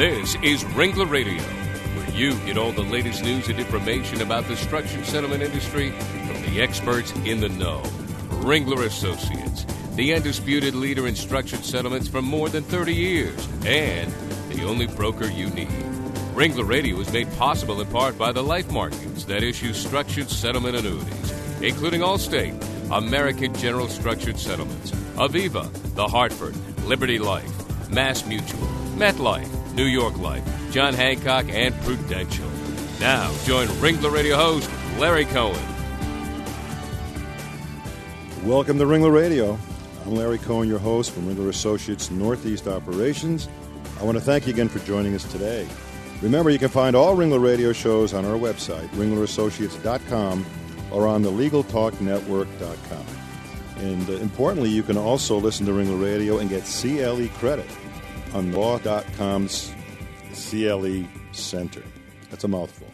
This is Ringler Radio, where you get all the latest news and information about the structured settlement industry from the experts in the know. Ringler Associates, the undisputed leader in structured settlements for more than 30 years, and the only broker you need. Ringler Radio is made possible in part by the life markets that issue structured settlement annuities, including Allstate, American General Structured Settlements, Aviva, The Hartford, Liberty Life, Mass Mutual, MetLife, New York Life, John Hancock, and Prudential. Now, join Ringler Radio host Larry Cohen. Welcome to Ringler Radio. I'm Larry Cohen, your host from Ringler Associates Northeast Operations. I want to thank you again for joining us today. Remember, you can find all Ringler Radio shows on our website, ringlerassociates.com, or on the LegalTalkNetwork.com. And uh, importantly, you can also listen to Ringler Radio and get CLE credit on law.com's CLE Center. That's a mouthful.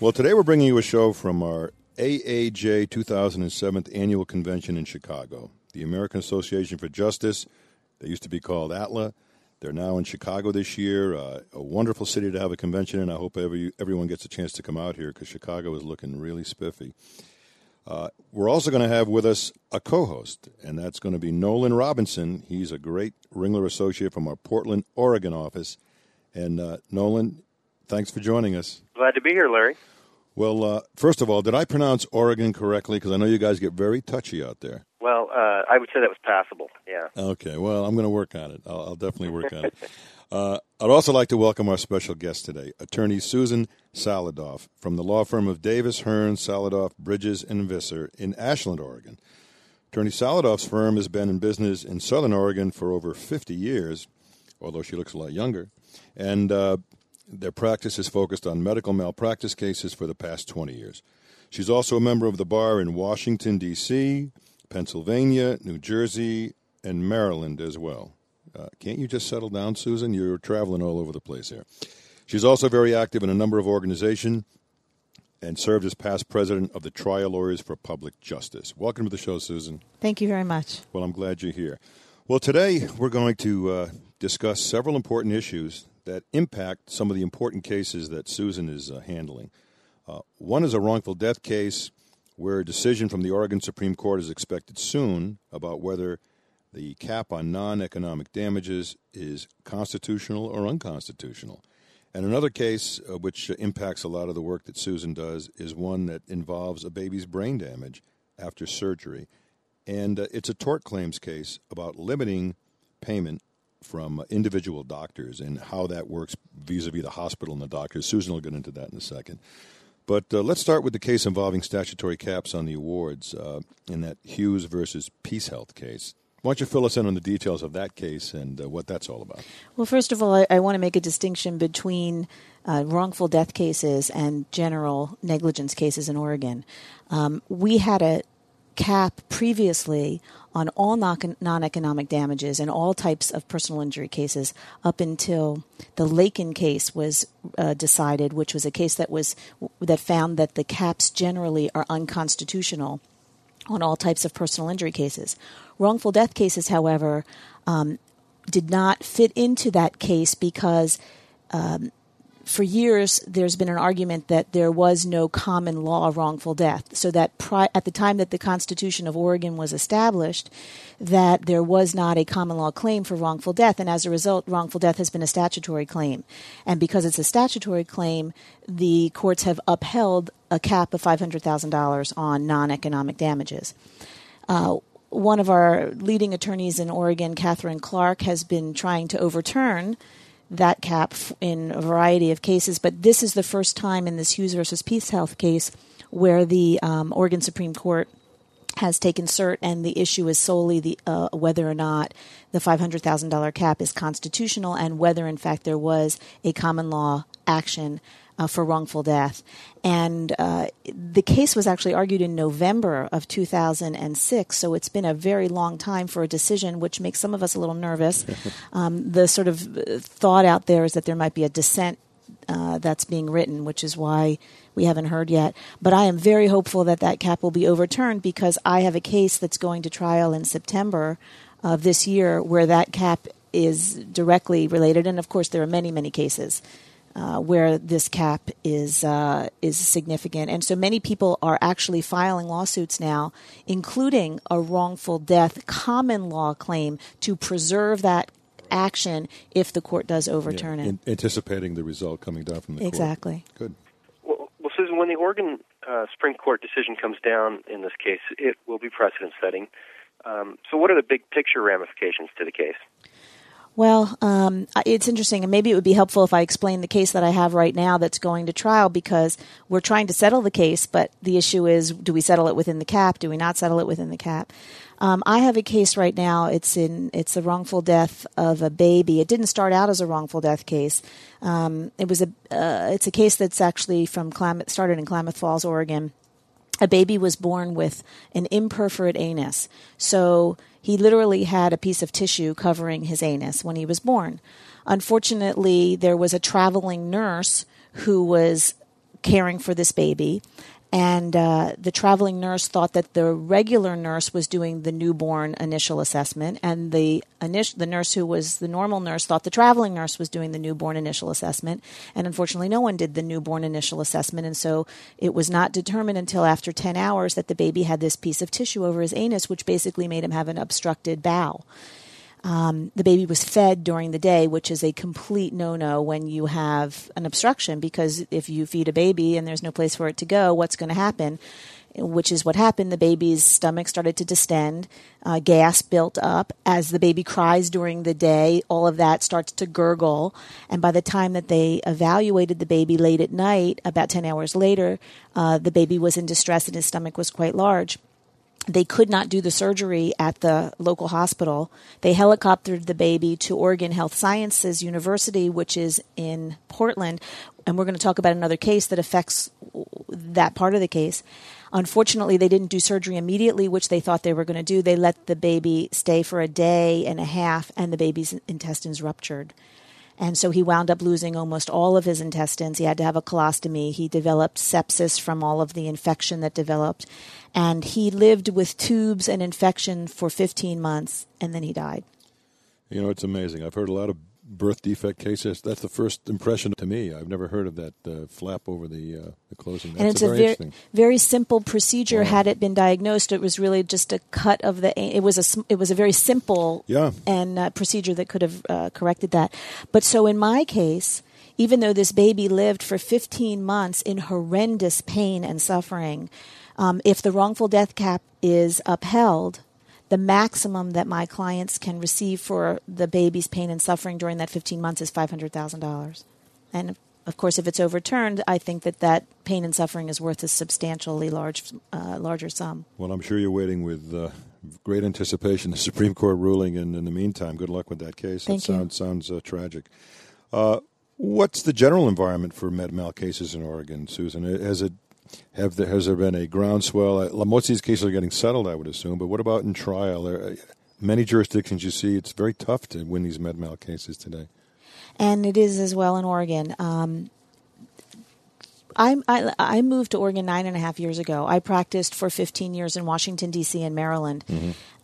Well, today we're bringing you a show from our AAJ 2007 annual convention in Chicago. The American Association for Justice, they used to be called ATLA. They're now in Chicago this year. Uh, a wonderful city to have a convention in. I hope every, everyone gets a chance to come out here because Chicago is looking really spiffy. Uh, we're also going to have with us a co host, and that's going to be Nolan Robinson. He's a great Ringler associate from our Portland, Oregon office. And uh, Nolan, thanks for joining us. Glad to be here, Larry. Well, uh, first of all, did I pronounce Oregon correctly? Because I know you guys get very touchy out there. Well, uh, I would say that was passable, yeah. Okay, well, I'm going to work on it. I'll, I'll definitely work on it. Uh, I'd also like to welcome our special guest today, attorney Susan Saladoff from the law firm of Davis, Hearn, Saladoff, Bridges, and Visser in Ashland, Oregon. Attorney Saladoff's firm has been in business in Southern Oregon for over 50 years, although she looks a lot younger, and uh, their practice is focused on medical malpractice cases for the past 20 years. She's also a member of the bar in Washington, D.C., Pennsylvania, New Jersey, and Maryland as well. Uh, can't you just settle down, Susan? You're traveling all over the place here. She's also very active in a number of organizations and served as past president of the Trial Lawyers for Public Justice. Welcome to the show, Susan. Thank you very much. Well, I'm glad you're here. Well, today we're going to uh, discuss several important issues that impact some of the important cases that Susan is uh, handling. Uh, one is a wrongful death case where a decision from the Oregon Supreme Court is expected soon about whether the cap on non economic damages is constitutional or unconstitutional. And another case uh, which impacts a lot of the work that Susan does is one that involves a baby's brain damage after surgery. And uh, it's a tort claims case about limiting payment from individual doctors and how that works vis a vis the hospital and the doctors. Susan will get into that in a second. But uh, let's start with the case involving statutory caps on the awards uh, in that Hughes versus Peace Health case. Why don't you fill us in on the details of that case and uh, what that's all about? Well, first of all, I, I want to make a distinction between uh, wrongful death cases and general negligence cases in Oregon. Um, we had a cap previously on all non economic damages and all types of personal injury cases up until the Lakin case was uh, decided, which was a case that was that found that the caps generally are unconstitutional on all types of personal injury cases. Wrongful death cases, however, um, did not fit into that case because um, for years there's been an argument that there was no common law wrongful death. So that pri- at the time that the Constitution of Oregon was established, that there was not a common law claim for wrongful death, and as a result, wrongful death has been a statutory claim. And because it's a statutory claim, the courts have upheld a cap of $500,000 on non economic damages. Uh, one of our leading attorneys in Oregon, Kathryn Clarke, has been trying to overturn that cap in a variety of cases, but this is the first time in this Hughes versus Peace Health case where the um, Oregon Supreme Court has taken cert, and the issue is solely the uh, whether or not the five hundred thousand dollar cap is constitutional, and whether in fact there was a common law action uh, for wrongful death. And uh, the case was actually argued in November of 2006, so it's been a very long time for a decision, which makes some of us a little nervous. Um, the sort of thought out there is that there might be a dissent uh, that's being written, which is why we haven't heard yet. But I am very hopeful that that cap will be overturned because I have a case that's going to trial in September of this year where that cap is directly related. And of course, there are many, many cases uh, where this cap is uh, is significant, and so many people are actually filing lawsuits now, including a wrongful death common law claim to preserve that action if the court does overturn Yeah, it. in- anticipating the result coming down from the court. Exactly. Good. Well, well, Susan, when the Oregon uh, Supreme Court decision comes down in this case, it will be precedent setting. Um, so, what are the big picture ramifications to the case? Well, um, it's interesting, and maybe it would be helpful if I explain the case that I have right now that's going to trial because we're trying to settle the case, but the issue is do we settle it within the cap? Do we not settle it within the cap? Um, I have a case right now. It's in it's the wrongful death of a baby. It didn't start out as a wrongful death case. Um, it was a uh, it's a case that's actually from Klamath started in Klamath Falls, Oregon a baby was born with an imperforate anus. So he literally had a piece of tissue covering his anus when he was born. Unfortunately, there was a traveling nurse who was caring for this baby. And uh, the traveling nurse thought that the regular nurse was doing the newborn initial assessment, and the init- the nurse who was the normal nurse thought the traveling nurse was doing the newborn initial assessment. And unfortunately, no one did the newborn initial assessment, and so it was not determined until after ten hours that the baby had this piece of tissue over his anus, which basically made him have an obstructed bowel. Um, the baby was fed during the day, which is a complete no no when you have an obstruction because if you feed a baby and there's no place for it to go, what's going to happen? Which is what happened. The baby's stomach started to distend, uh, gas built up. As the baby cries during the day, all of that starts to gurgle. And by the time that they evaluated the baby late at night, about 10 hours later, uh, the baby was in distress and his stomach was quite large they could not do the surgery at the local hospital. They helicoptered the baby to Oregon Health Sciences University, which is in Portland. And we're going to talk about another case that affects that part of the case. Unfortunately, they didn't do surgery immediately, which they thought they were going to do. They let the baby stay for a day and a half, and the baby's intestines ruptured. And so he wound up losing almost all of his intestines. He had to have a colostomy. He developed sepsis from all of the infection that developed. And he lived with tubes and infection for 15 months, and then he died. You know, it's amazing. I've heard a lot of birth defect cases. That's the first impression to me. I've never heard of that uh, flap over the, uh, the closing. That's and it's a a very very, interesting. very simple procedure. Wow. Had it been diagnosed, it was really just a cut of the. It was a it was a very simple Yeah. and uh, procedure that could have uh, corrected that. But so in my case, even though this baby lived for 15 months in horrendous pain and suffering, um, if the wrongful death cap is upheld, the maximum that my clients can receive for the baby's pain and suffering during that 15 months is $500,000. And of course, if it's overturned, I think that that pain and suffering is worth a substantially large, uh, larger sum. Well, I'm sure you're waiting with uh, great anticipation the Supreme Court ruling, and in the meantime, good luck with that case. Thank that you. sounds sounds uh, tragic. Uh, what's the general environment for med mal cases in Oregon, Susan? Has it have there, has there been a groundswell? Uh, Most of these cases are getting settled, I would assume. But what about in trial? There, many jurisdictions you see, it's very tough to win these med mal cases today. and it is as well in Oregon. Um, I, I I moved to Oregon nine and a half years ago. I practiced for 15 years in Washington D.C. and Maryland.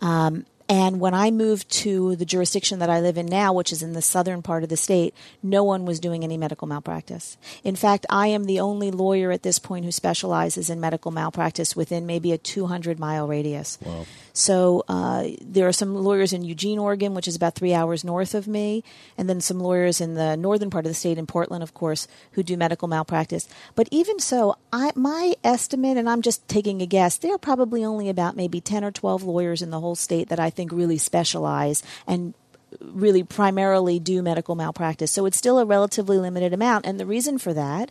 Um, and when I moved to the jurisdiction that I live in now, which is in the southern part of the state, no one was doing any medical malpractice. In fact, I am the only lawyer at this point who specializes in medical malpractice within maybe a 200 mile radius. Wow. So uh, there are some lawyers in Eugene, Oregon, which is about three hours north of me, and then some lawyers in the northern part of the state, in Portland, of course, who do medical malpractice. But even so, I, my estimate, and I'm just taking a guess, there are probably only about maybe 10 or 12 lawyers in the whole state that I think really specialize and really primarily do medical malpractice. So it's still a relatively limited amount. And the reason for that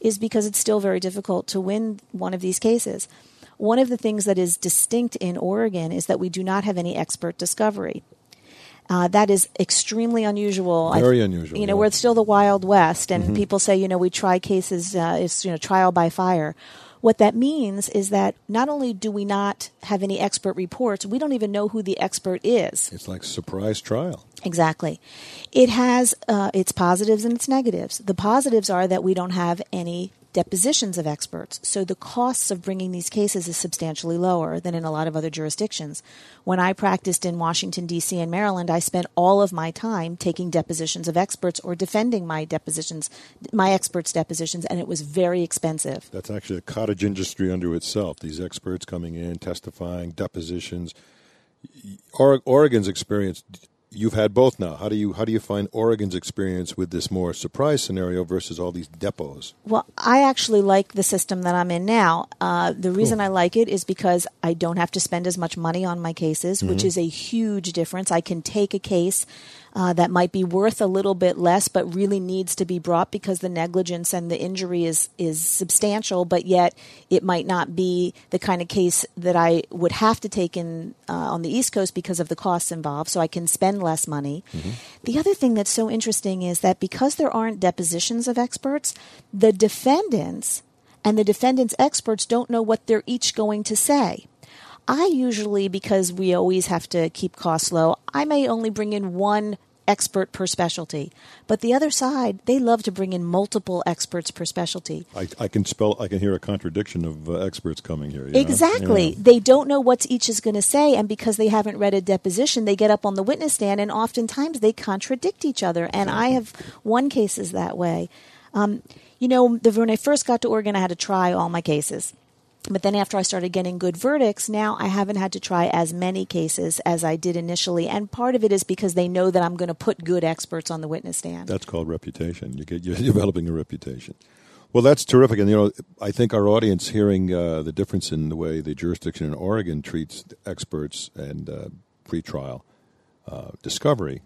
is because it's still very difficult to win one of these cases. One of the things that is distinct in Oregon is that we do not have any expert discovery. Uh, that is extremely unusual. Very unusual, You know, yeah. we're still the Wild West, and people say, you know, we try cases, uh, it's you know, trial by fire. What that means is that not only do we not have any expert reports, we don't even know who the expert is. It's like surprise trial. Exactly. It has uh, its positives and its negatives. The positives are that we don't have any depositions of experts. So the costs of bringing these cases is substantially lower than in a lot of other jurisdictions. When I practiced in Washington, D.C. and Maryland, I spent all of my time taking depositions of experts or defending my depositions, my experts' depositions, and it was very expensive. That's actually a cottage industry unto itself. These experts coming in, testifying, depositions. Oregon's experience you've had both now. How do you how do you find Oregon's experience with this more surprise scenario versus all these depos? Well, I actually like the system that I'm in now. Uh, the reason cool. I like it is because I don't have to spend as much money on my cases, mm-hmm. which is a huge difference. I can take a case uh, that might be worth a little bit less, but really needs to be brought because the negligence and the injury is is substantial. But yet, it might not be the kind of case that I would have to take in uh, on the East Coast because of the costs involved. So I can spend less money. Mm-hmm. The other thing that's so interesting is that because there aren't depositions of experts, the defendants and the defendants' experts don't know what they're each going to say. I usually, because we always have to keep costs low, I may only bring in one expert per specialty. But the other side, they love to bring in multiple experts per specialty. I, I can spell, I can hear a contradiction of uh, experts coming here. Exactly. Yeah. They don't know what each is going to say, and because they haven't read a deposition, they get up on the witness stand, and oftentimes they contradict each other. And I have won cases that way. Um, you know, the, when I first got to Oregon, I had to try all my cases. But then after I started getting good verdicts, now I haven't had to try as many cases as I did initially. And part of it is because they know that I'm going to put good experts on the witness stand. That's called reputation. You get, you're developing a reputation. Well, that's terrific. And, you know, I think our audience hearing uh, the difference in the way the jurisdiction in Oregon treats experts and uh, pretrial uh, discovery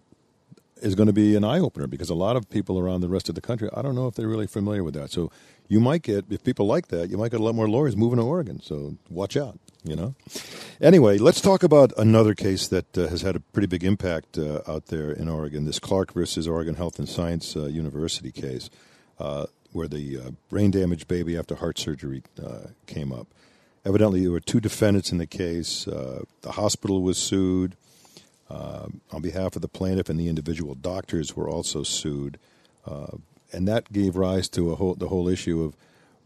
is going to be an eye opener because a lot of people around the rest of the country, I don't know if they're really familiar with that. So you might get if people like that, you might get a lot more lawyers moving to Oregon. So watch out. You know. Anyway, let's talk about another case that uh, has had a pretty big impact uh, out there in Oregon. This Clarke versus Oregon Health and Science uh, University case, uh, where the uh, brain damaged baby after heart surgery uh, came up. Evidently, there were two defendants in the case. the hospital was sued. on behalf of the plaintiff and the individual doctors were also sued and that gave rise to a whole the whole issue of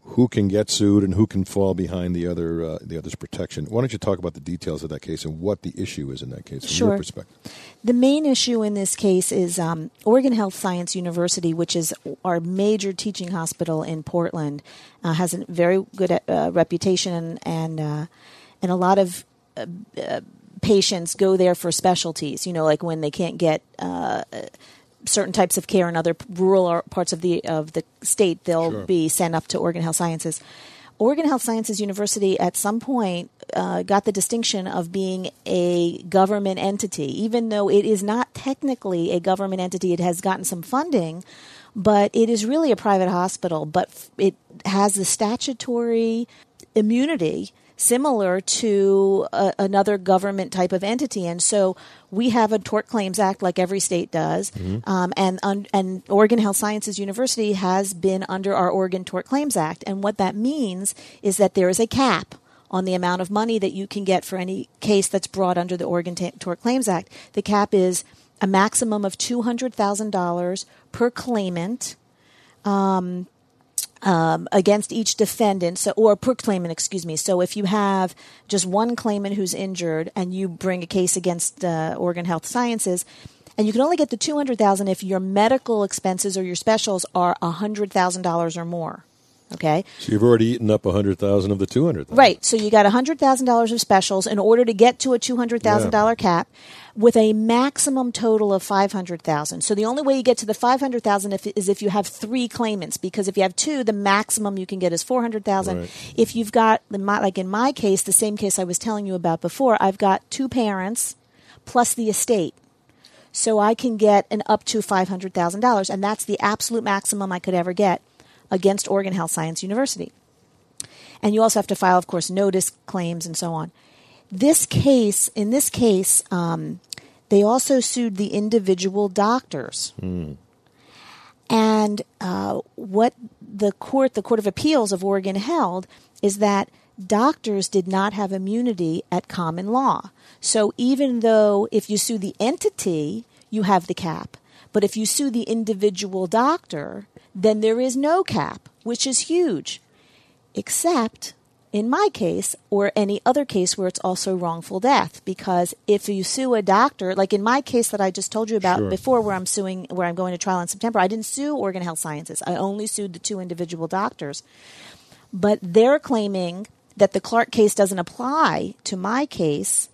who can get sued and who can fall behind the other uh, the other's protection. Why don't you talk about the details of that case and what the issue is in that case from sure. your perspective? The main issue in this case is um, Oregon Health Science University, which is our major teaching hospital in Portland, uh, has a very good uh, reputation and uh, and a lot of uh, uh, patients go there for specialties. You know, like when they can't get certain types of care in other rural parts of the of the state, they'll sure. be sent up to Oregon Health Sciences. Oregon Health Sciences University at some point uh, got the distinction of being a government entity, even though it is not technically a government entity. It has gotten some funding, but it is really a private hospital. But it has the statutory immunity similar to a, another government type of entity. And so we have a Tort Claims Act like every state does. Mm-hmm. Um, and, un, and Oregon Health Sciences University has been under our Oregon Tort Claims Act. And what that means is that there is a cap on the amount of money that you can get for any case that's brought under the Oregon T- Tort Claims Act. The cap is a maximum of $200,000 per claimant. Um, um, against each defendant, so or per claimant, excuse me. So if you have just one claimant who's injured and you bring a case against uh, Oregon Health Sciences, and you can only get the two hundred thousand if your medical expenses or your specials are hundred thousand dollars or more. Okay. So you've already eaten up a hundred thousand of the two hundred. Right. So you got a hundred thousand dollars of specials in order to get to a two hundred thousand yeah. dollar cap, with a maximum total of five hundred thousand. So the only way you get to the five hundred thousand is if you have three claimants, because if you have two, the maximum you can get is four hundred thousand. Right. If you've got like in my case, the same case I was telling you about before, I've got two parents plus the estate. So I can get an up to $500,000, and that's the absolute maximum I could ever get against Oregon Health Science University. And you also have to file, of course, notice claims and so on. This case, in this case, um, they also sued the individual doctors. Mm. And uh, what the court, the Court of Appeals of Oregon, held is that doctors did not have immunity at common law. So even though if you sue the entity, you have the cap, but if you sue the individual doctor, then there is no cap which is huge, except in my case or any other case where it's also wrongful death. Because if you sue a doctor like in my case that i just told you about Sure. before where i'm suing where i'm going to trial in september i didn't sue oregon health sciences. I only sued the two individual doctors. But they're claiming that the clarke case doesn't apply to my case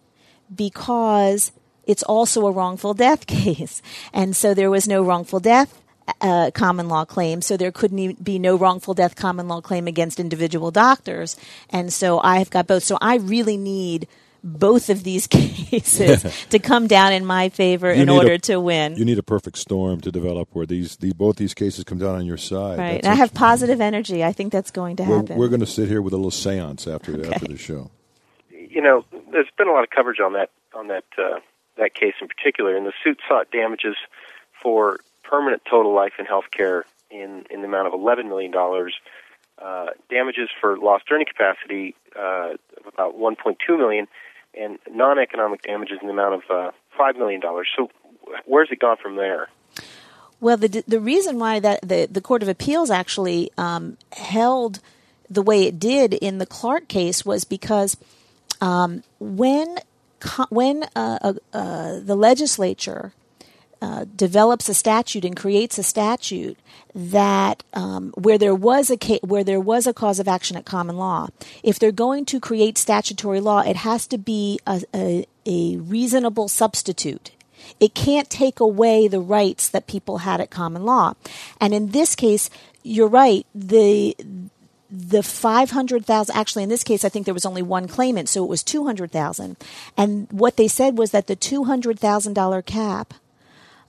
because it's also a wrongful death case. And so there was no wrongful death uh, common law claim, so there couldn't e- be no wrongful death common law claim against individual doctors. And so I've got both. So I really need both of these cases to come down in my favor You in need a- order to win. You need a perfect storm to develop where these the, both these cases come down on your side. right. That's And I have it. positive energy. I think that's going to We're, happen. we're going to sit here with a little séance after after the show. you know, there's been a lot of coverage on that on that uh, that case in particular, and the suit sought damages for permanent total life and health care in in the amount of eleven million dollars, uh, damages for lost earning capacity uh, of about 1.2 million, and non-economic damages in the amount of uh, five million dollars. So, where's it gone from there? Well, the the reason why that the the Court of Appeals actually um, held the way it did in the Clarke case was because um, when when uh, uh, uh, the legislature uh, develops a statute and creates a statute that um, where there was a ca- where there was a cause of action at common law, if they're going to create statutory law, it has to be a, a, a reasonable substitute. It can't take away the rights that people had at common law, and in this case, you're right. The the 500,000 actually in this case I think there was only one claimant so it was 200,000 and what they said was that the $200,000 cap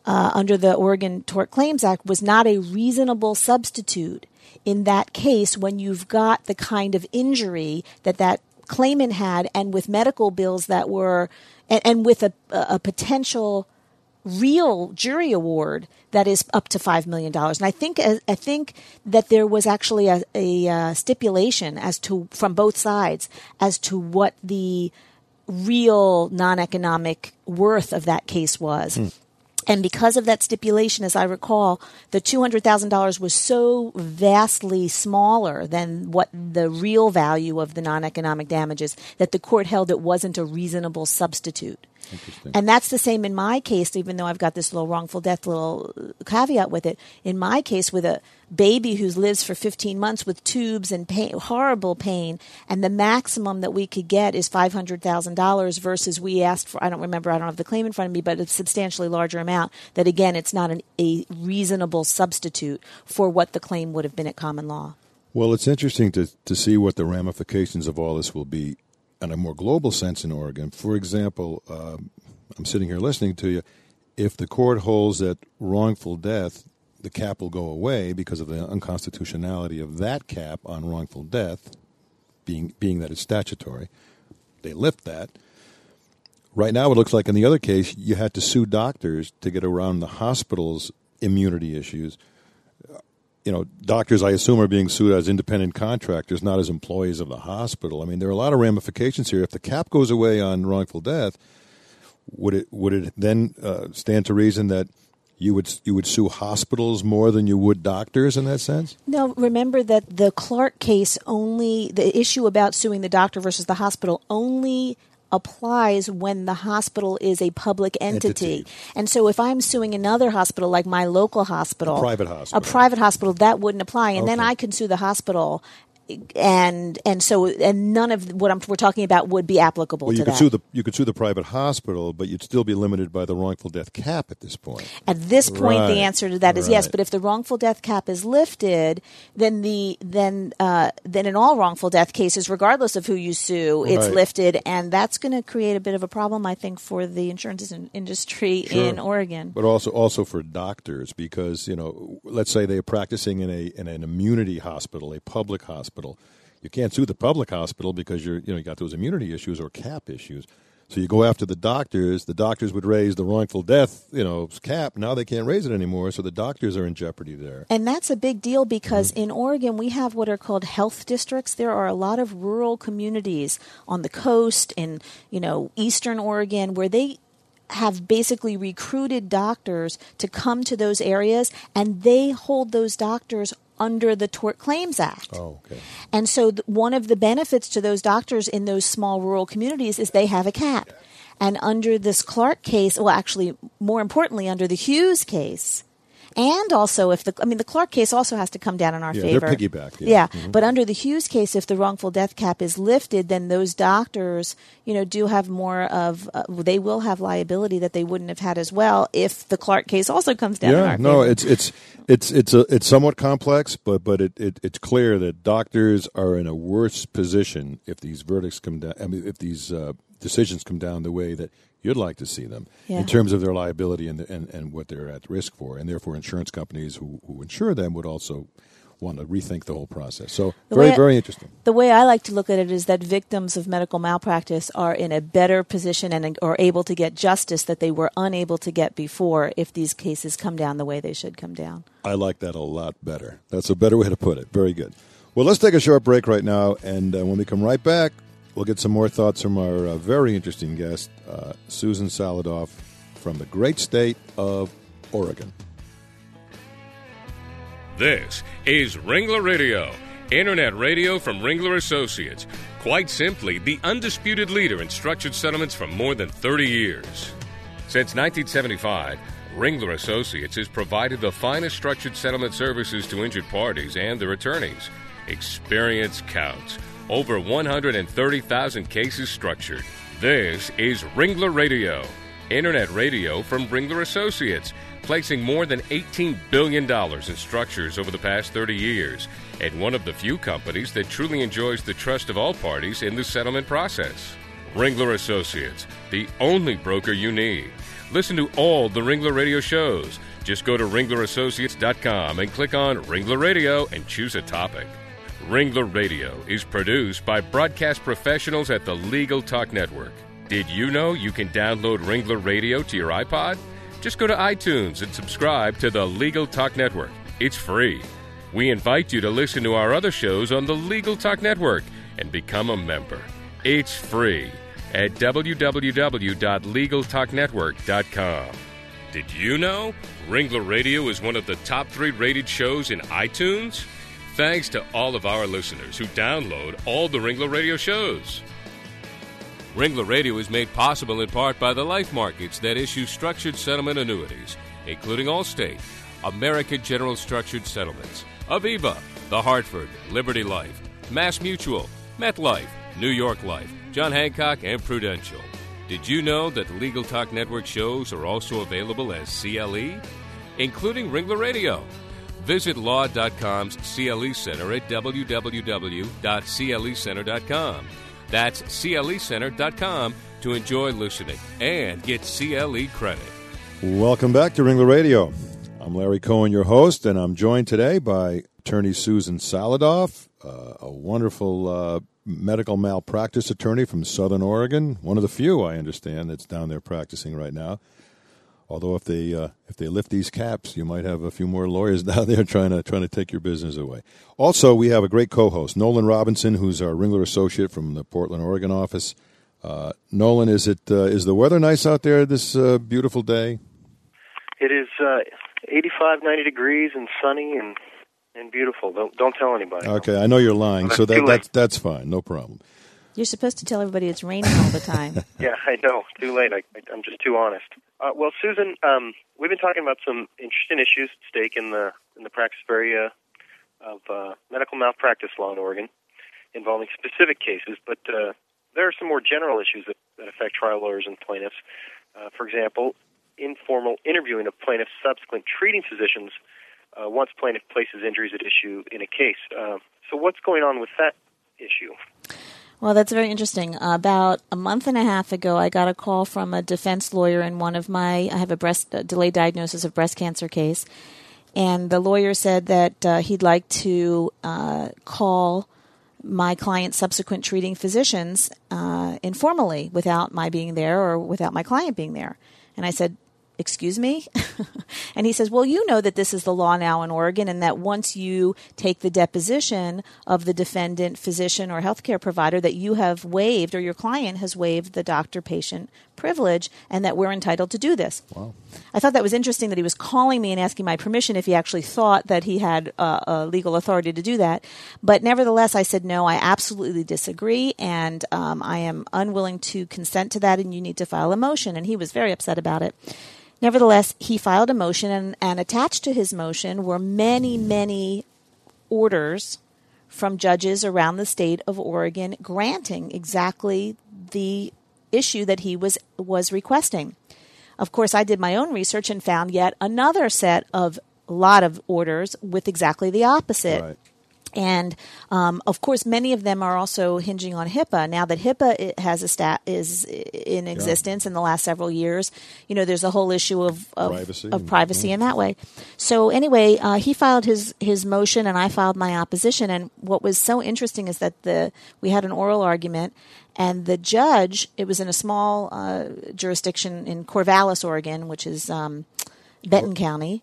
uh, under the Oregon Tort Claims Act was not a reasonable substitute in that case when you've got the kind of injury that that claimant had and with medical bills that were and, and with a, a potential real jury award that is up to five million dollars. And I think I think that there was actually a, a uh, stipulation as to from both sides as to what the real non-economic worth of that case was. And because of that stipulation, as I recall, the $200,000 was so vastly smaller than what the real value of the non economic damages that the court held it wasn't a reasonable substitute. And that's the same in my case, even though I've got this little wrongful death little caveat with it. In my case, with a baby who lives for 15 months with tubes and pain, horrible pain, and the maximum that we could get is $500,000 versus we asked for, I don't remember, I don't have the claim in front of me, but a substantially larger amount, that again, it's not an, a reasonable substitute for what the claim would have been at common law. Well, it's interesting to, to see what the ramifications of all this will be in a more global sense in Oregon. For example, um, I'm sitting here listening to you. If the court holds that wrongful death, the cap will go away because of the unconstitutionality of that cap on wrongful death, being being that it's statutory. They lift that. Right now, it looks like in the other case, you had to sue doctors to get around the hospital's immunity issues you know, doctors, I assume, are being sued as independent contractors, not as employees of the hospital. I mean, there are a lot of ramifications here. If the cap goes away on wrongful death, would it would it then uh, stand to reason that you would you would sue hospitals more than you would doctors in that sense? No, remember that the Clarke case only, the issue about suing the doctor versus the hospital only applies when the hospital is a public entity. Entity. And so if I'm suing another hospital, like my local hospital, A private hospital. a private hospital, that wouldn't apply. And then I can sue the hospital. And and so and none of what I'm, we're talking about would be applicable Well, to you could that. sue the you could sue the private hospital, but you'd still be limited by the wrongful death cap at this point. At this point, Right. the answer to that is yes. But if the wrongful death cap is lifted, then the then uh, then in all wrongful death cases, regardless of who you sue, it's Right. lifted, and that's going to create a bit of a problem, I think, for the insurance in- industry in Oregon. but also also for doctors because you know let's say they're practicing in a in an immunity hospital a public hospital you can't sue the public hospital because you're you know you got those immunity issues or cap issues. So you go after the doctors. The doctors would raise the wrongful death you know cap. Now they can't raise it anymore so the doctors are in jeopardy there. And that's a big deal because mm-hmm. in Oregon we have what are called health districts. There are a lot of rural communities on the coast in, you know, eastern Oregon where they have basically recruited doctors to come to those areas and they hold those doctors under the Tort Claims Act. Oh, okay. And so, th- one of the benefits to those doctors in those small rural communities is they have a cap. And under this Clarke case, well, actually, more importantly, under the Hughes case, and also if the, I mean, the Clarke case also has to come down in our Yeah, they're favor. piggybacked, yeah. Yeah, Mhm. but under the Hughes case, if the wrongful death cap is lifted, then those doctors, you know, do have more of, uh, they will have liability that they wouldn't have had as well if the Clarke case also comes down in Yeah, no, it's it's it's it's a, it's somewhat complex, but but it, it it's clear that doctors are in a worse position if these verdicts come down. I mean, if these uh, decisions come down the way that you'd like to see them Yeah. in terms of their liability and, and and what they're at risk for, and therefore insurance companies who who insure them would also want to rethink the whole process. So The very way- very interesting. The way I like to look at it is that victims of medical malpractice are in a better position and are able to get justice that they were unable to get before if these cases come down the way they should come down. I like that a lot better. That's a better way to put it. Very good. Well, let's take a short break right now, and uh, when we come right back, we'll get some more thoughts from our uh, very interesting guest, uh, Susan Saladoff, from the great state of Oregon. This is Ringler Radio, internet radio from Ringler Associates. Quite simply, the undisputed leader in structured settlements for more than 30 years. Since 1975, Ringler Associates has provided the finest structured settlement services to injured parties and their attorneys. Experience counts. Over 130,000 cases structured. This is Ringler Radio, internet radio from Ringler Associates, placing more than $18 billion in structures over the past 30 years, and one of the few companies that truly enjoys the trust of all parties in the settlement process. Ringler Associates, the only broker you need. Listen to all the Ringler Radio shows. Just go to ringlerassociates.com and click on Ringler Radio and choose a topic. Ringler Radio is produced by broadcast professionals at the Legal Talk Network. Did you know you can download Ringler Radio to your iPod? Just go to iTunes and subscribe to the Legal Talk Network. It's free. We invite you to listen to our other shows on the Legal Talk Network and become a member. It's free at www.legaltalknetwork.com. Did you know Ringler Radio is one of the top three rated shows in iTunes? Thanks to all of our listeners who download all the Ringler Radio shows. Ringler Radio is made possible in part by the life markets that issue structured settlement annuities, including Allstate, American General Structured Settlements, Aviva, The Hartford, Liberty Life, Mass Mutual, MetLife, New York Life, John Hancock, and Prudential. Did you know that the Legal Talk Network shows are also available as CLE, including Ringler Radio? Visit law.com's CLE Center at www.clecenter.com. That's clecenter.com to enjoy listening and get CLE credit. Welcome back to Ringler Radio. I'm Larry Cohen, your host, and I'm joined today by attorney Susan Saladoff, uh, a wonderful uh, medical malpractice attorney from Southern Oregon, one of the few I understand that's down there practicing right now. Although if they uh, if they lift these caps, you might have a few more lawyers down there trying to trying to take your business away. Also, we have a great co-host, Nolan Robinson, who's our Ringler associate from the Portland, Oregon office. Uh, Nolan, is it uh, is the weather nice out there this uh, beautiful day? It is uh, 85, 90 degrees and sunny and and beautiful. Don't don't tell anybody. Okay, I know you're lying, so that that's that's fine, no problem. You're supposed to tell everybody it's raining all the time. Yeah, I know. Too late. I, I'm just too honest. Uh, well, Susan, um, we've been talking about some interesting issues at stake in the in the practice area of uh, medical malpractice law in Oregon, involving specific cases. But uh, there are some more general issues that, that affect trial lawyers and plaintiffs. Uh, for example, informal interviewing of plaintiffs' subsequent treating physicians uh, once plaintiff places injuries at issue in a case. Uh, so, what's going on with that issue? Well, that's very interesting. About a month and a half ago, I got a call from a defense lawyer in one of my. I have a breast a delayed diagnosis of breast cancer case, and the lawyer said that uh, he'd like to uh, call my client's subsequent treating physicians uh, informally, without my being there or without my client being there. And I said, excuse me? and he says, well, you know that this is the law now in Oregon and that once you take the deposition of the defendant, physician, or healthcare provider, that you have waived or your client has waived the doctor patient privilege and that we're entitled to do this. Wow. I thought that was interesting that he was calling me and asking my permission if he actually thought that he had uh, a legal authority to do that. But nevertheless, I said, no, I absolutely disagree and um, I am unwilling to consent to that and you need to file a motion. And he was very upset about it. Nevertheless, he filed a motion, and, and attached to his motion were many, many orders from judges around the state of Oregon granting exactly the issue that he was was requesting. Of course, I did my own research and found yet another set of lot of orders with exactly the opposite. Right. And um, of course, many of them are also hinging on HIPAA. Now that HIPAA has a stat is in existence in the last several years, you know, there's a whole issue of of Privacy of privacy in that way. So anyway, uh, he filed his his motion, and I filed my opposition. And what was so interesting is that the we had an oral argument, and the judge. It was in a small uh, jurisdiction in Corvallis, Oregon, which is um, Benton County,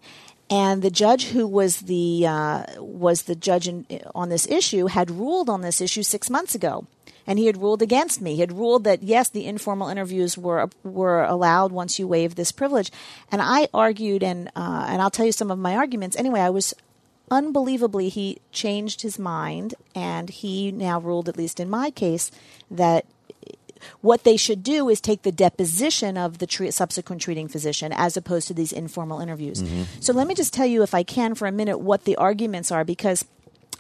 and the judge who was the uh, was the judge in, on this issue had ruled on this issue six months ago, and he had ruled against me. He had ruled that yes, the informal interviews were were allowed once you waive this privilege, and I argued, and uh, and I'll tell you some of my arguments. Anyway, I was unbelievably he changed his mind, and he now ruled, at least in my case, that what they should do is take the deposition of the tre- subsequent treating physician as opposed to these informal interviews. So let me just tell you, if I can, for a minute, what the arguments are because.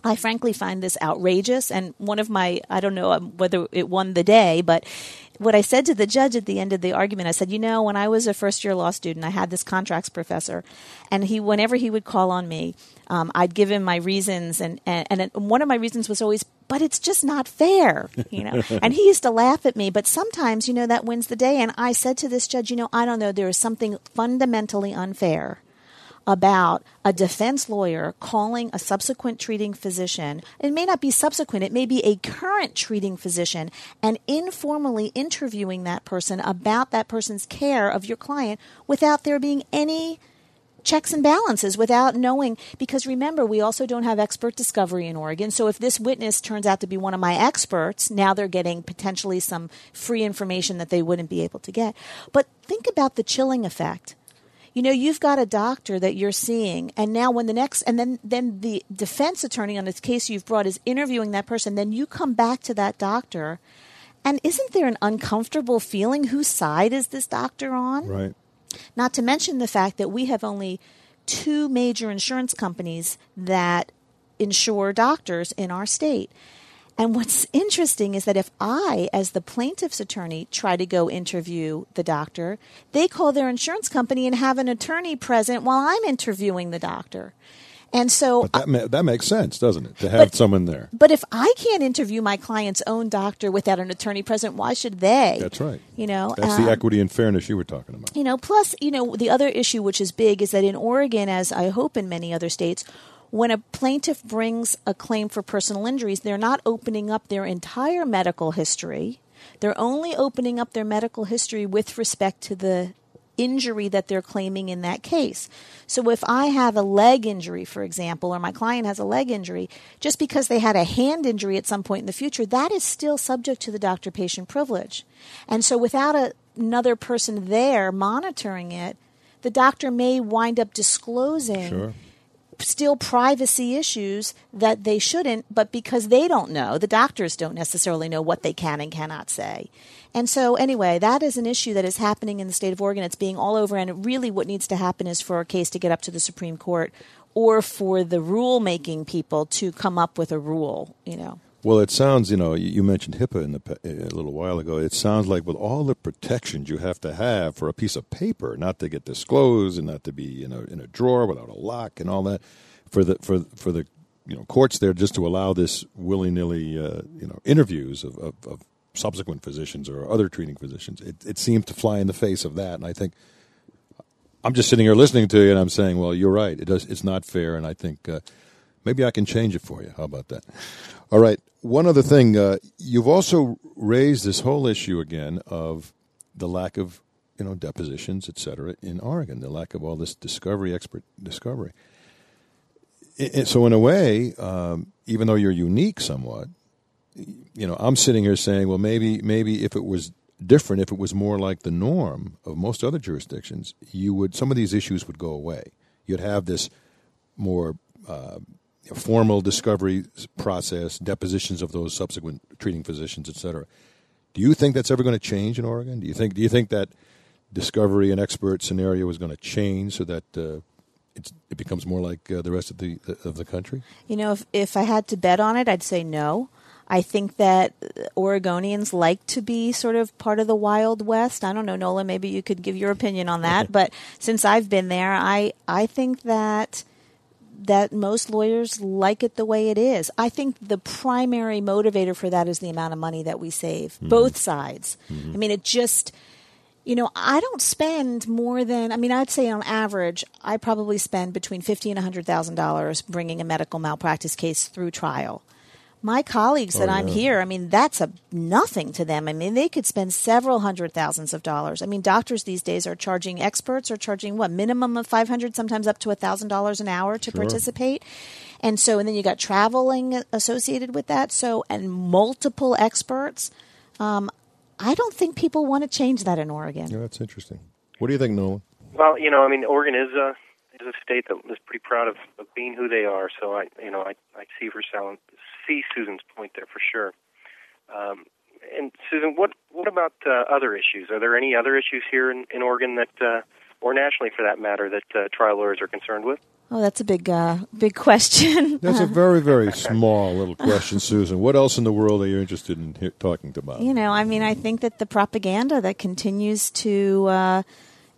I frankly find this outrageous, and one of my, I don't know um, whether it won the day, but what I said to the judge at the end of the argument, I said, you know, when I was a first year law student, I had this contracts professor, and he, whenever he would call on me, um, I'd give him my reasons, and, and, and one of my reasons was always, but it's just not fair, you know. and he used to laugh at me, but sometimes, you know, that wins the day. And I said to this judge, you know, I don't know, there is something fundamentally unfair about a defense lawyer calling a subsequent treating physician. It may not be subsequent, it may be a current treating physician, and informally interviewing that person about that person's care of your client without there being any checks and balances without knowing because remember we also don't have expert discovery in Oregon. So if this witness turns out to be one of my experts now they're getting potentially some free information that they wouldn't be able to get. But think about the chilling effect you know you've got a doctor that you're seeing and now when the next and then then the defense attorney on this case you've brought is interviewing that person then you come back to that doctor and isn't there an uncomfortable feeling whose side is this doctor on Right. not to mention the fact that we have only two major insurance companies that insure doctors in our state. And what's interesting is that if I, as the plaintiff's attorney, try to go interview the doctor, they call their insurance company and have an attorney present while I'm interviewing the doctor. And so But that ma- that makes sense, doesn't it? To have But- someone there. but if I can't interview my client's own doctor without an attorney present, why should they? That's right. You know, That's um, the equity and fairness you were talking about. you know, plus, you know, the other issue which is big is that in Oregon, as I hope in many other states, when a plaintiff brings a claim for personal injuries, they're not opening up their entire medical history. They're only opening up their medical history with respect to the injury that they're claiming in that case. So if I have a leg injury, for example, or my client has a leg injury, just because they had a hand injury at some point in the future, that is still subject to the doctor patient privilege. And so without a, another person there monitoring it, the doctor may wind up disclosing Sure. Still privacy issues that they shouldn't, but because they don't know, the doctors don't necessarily know what they can and cannot say. And so, anyway, that is an issue that is happening in the state of Oregon. It's being all over, and really what needs to happen is for a case to get up to the Supreme Court or for the rule making people to come up with a rule, you know. Well, it sounds, you know, you mentioned HIPAA in the, a little while ago. It sounds like with all the protections you have to have for a piece of paper, not to get disclosed and not to be in a in a drawer without a lock and all that, for the for for the you know courts there just to allow this willy nilly uh, you know interviews of, of, of subsequent physicians or other treating physicians. It, it seems to fly in the face of that, and I think I'm just sitting here listening to you, and I'm saying, well, you're right. It does. It's not fair, and I think uh, maybe I can change it for you. How about that? All right. One other thing, uh, you've also raised this whole issue again of the lack of you know depositions, et cetera, in Oregon. The lack of all this discovery, expert discovery. so in a way, um, even though you're unique somewhat, you know, I'm sitting here saying, well, maybe maybe if it was different, if it was more like the norm of most other jurisdictions, you would some of these issues would go away. You'd have this more uh, formal discovery process, depositions of those subsequent treating physicians, et cetera. Do you think that's ever going to change in Oregon? Do you think do you think that discovery and expert scenario is going to change so that uh, it becomes more like uh, the rest of the of the country? You know, if if I had to bet on it, I'd say no. I think that Oregonians like to be sort of part of the Wild West. I don't know, Nolan. Maybe you could give your opinion on that. but since I've been there, I I think that that most lawyers like it the way it is. I think the primary motivator for that is the amount of money that we save, mm-hmm. both sides. Mm-hmm. I mean, it just, you know, I don't spend more than, I mean, I'd say on average, I probably spend between fifty and $100,000 bringing a medical malpractice case through trial my colleagues that oh, I'm here, I mean, that's a nothing to them. I mean, they could spend several hundred thousands of dollars. I mean, doctors these days are charging experts are charging what minimum of five hundred, sometimes up to a thousand dollars an hour to sure. participate. And so, and then you got traveling associated with that. So, and multiple experts. Um, I don't think people want to change that in Oregon. Yeah, that's interesting. What do you think, Nolan? Well, you know, I mean, Oregon is a is a state that is pretty proud of, of being who they are. So I, you know, I I see for see Susan's point there for sure. Um, and Susan, what what about uh, other issues? Are there any other issues here in, in Oregon that, uh, or nationally for that matter, that uh, trial lawyers are concerned with? Oh, that's a big, uh, big question. That's a very, very small little question, Susan. What else in the world are you interested in he- talking about? You know, I mean, I think that the propaganda that continues to uh,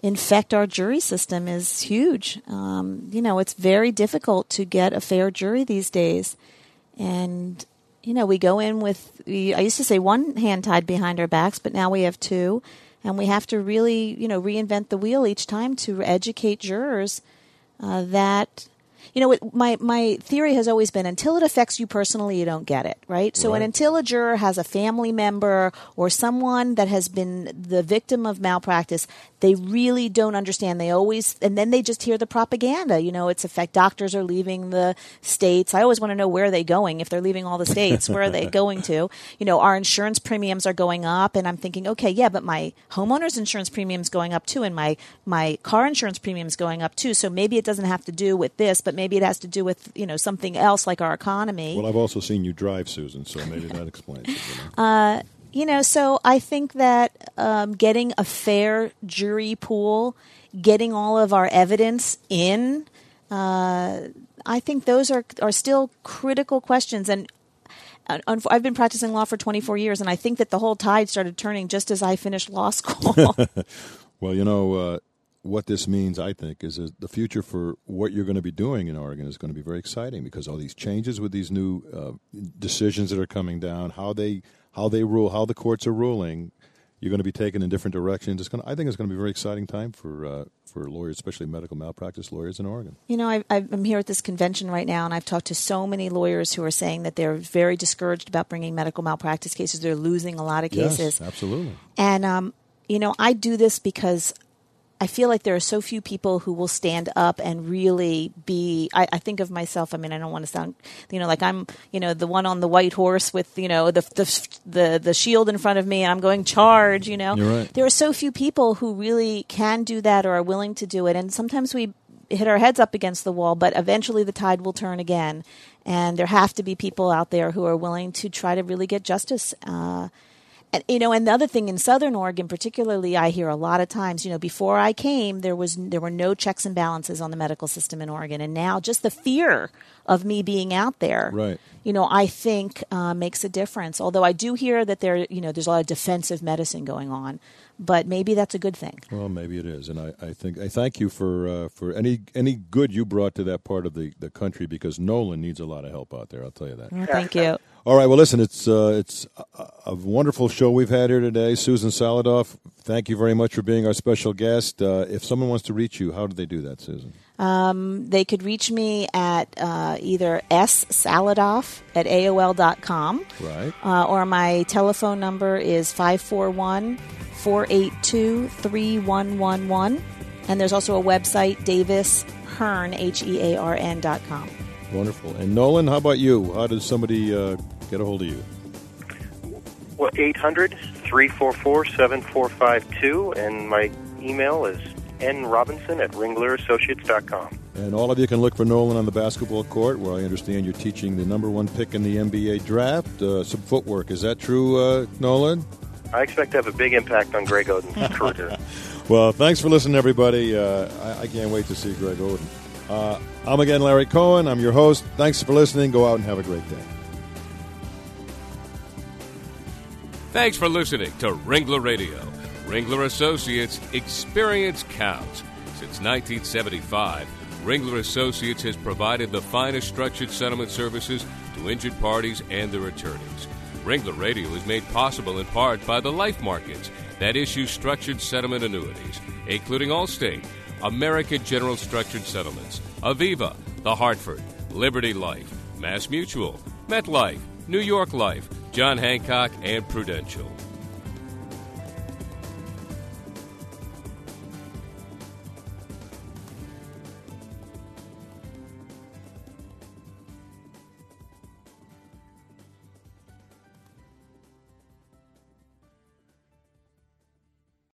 infect our jury system is huge. Um, you know, it's very difficult to get a fair jury these days and you know we go in with i used to say one hand tied behind our backs but now we have two. And we have to really you know reinvent the wheel each time to educate jurors uh, that you know, my my theory has always been until it affects you personally, you don't get it, right? So, right. and until a juror has a family member or someone that has been the victim of malpractice, they really don't understand. They always, and then they just hear the propaganda. You know, it's effect. Doctors are leaving the states. I always want to know where are they going. If they're leaving all the states, where are they going to? You know, our insurance premiums are going up, and I'm thinking, okay, yeah, but my homeowner's insurance premiums going up too, and my my car insurance premiums going up too. So maybe it doesn't have to do with this, but maybe it has to do with you know something else like our economy. Well, I've also seen you drive, Susan, so maybe that explains it. You know? uh, you know, so I think that um, getting a fair jury pool, getting all of our evidence in, uh, I think those are are still critical questions. And uh, I've been practicing law for 24 years, and I think that the whole tide started turning just as I finished law school. well, you know, uh, what this means, I think, is that the future for what you're going to be doing in Oregon is going to be very exciting because all these changes with these new uh, decisions that are coming down, how they how they rule, how the courts are ruling, you're going to be taken in different directions. It's going to, I think it's going to be a very exciting time for uh, for lawyers, especially medical malpractice lawyers in Oregon. You know, I, I'm here at this convention right now, and I've talked to so many lawyers who are saying that they're very discouraged about bringing medical malpractice cases. They're losing a lot of cases. Yes, absolutely. And um, you know, I do this because I feel like there are so few people who will stand up and really be. I, I, think of myself. I mean, I don't want to sound, you know, like I'm, you know, the one on the white horse with, you know, the the the, the shield in front of me, and I'm going charge. You know, right. there are so few people who really can do that or are willing to do it, and sometimes we hit our heads up against the wall, but eventually the tide will turn again, and there have to be people out there who are willing to try to really get justice. Uh, and, you know, and the other thing in Southern Oregon, particularly, I hear a lot of times. You know, before I came, there was there were no checks and balances on the medical system in Oregon, and now just the fear of me being out there, right? You know, I think uh, makes a difference. Although I do hear that there, you know, there's a lot of defensive medicine going on, but maybe that's a good thing. Well, maybe it is, and I, I think I thank you for uh, for any any good you brought to that part of the, the country because Nolan needs a lot of help out there. I'll tell you that. Well, thank you. All right. Well, listen, it's uh, it's a, a, wonderful show we've had here today. Susan Saladoff, thank you very much for being our special guest. Uh, if someone wants to reach you, how do they do that, Susan? Um, they could reach me at uh, either ssaladoff at AOL.com. Right. Uh, or my telephone number is 541 482 3111. And there's also a website, davishearn, H E A R N dot com. Wonderful. And Nolan, how about you? How does somebody uh, get a hold of you? Well, 800 344 7452, and my email is nrobinson at ringlerassociates.com. And all of you can look for Nolan on the basketball court, where I understand you're teaching the number one pick in the NBA draft, uh, some footwork. Is that true, uh, Nolan? I expect to have a big impact on Greg Oden's career. Well, thanks for listening, everybody. Uh, I, I, can't wait to see Greg Oden. Uh, I'm again Larry Cohen. I'm your host. Thanks for listening. Go out and have a great day. Thanks for listening to Ringler Radio. Ringler Associates Experience Counts. Since 1975, Ringler Associates has provided the finest structured settlement services to injured parties and their attorneys. Ringler Radio is made possible in part by the life markets that issue structured settlement annuities, including Allstate, American General Structured Settlements, Aviva, The Hartford, Liberty Life, Mass Mutual, MetLife, New York Life, John Hancock, and Prudential.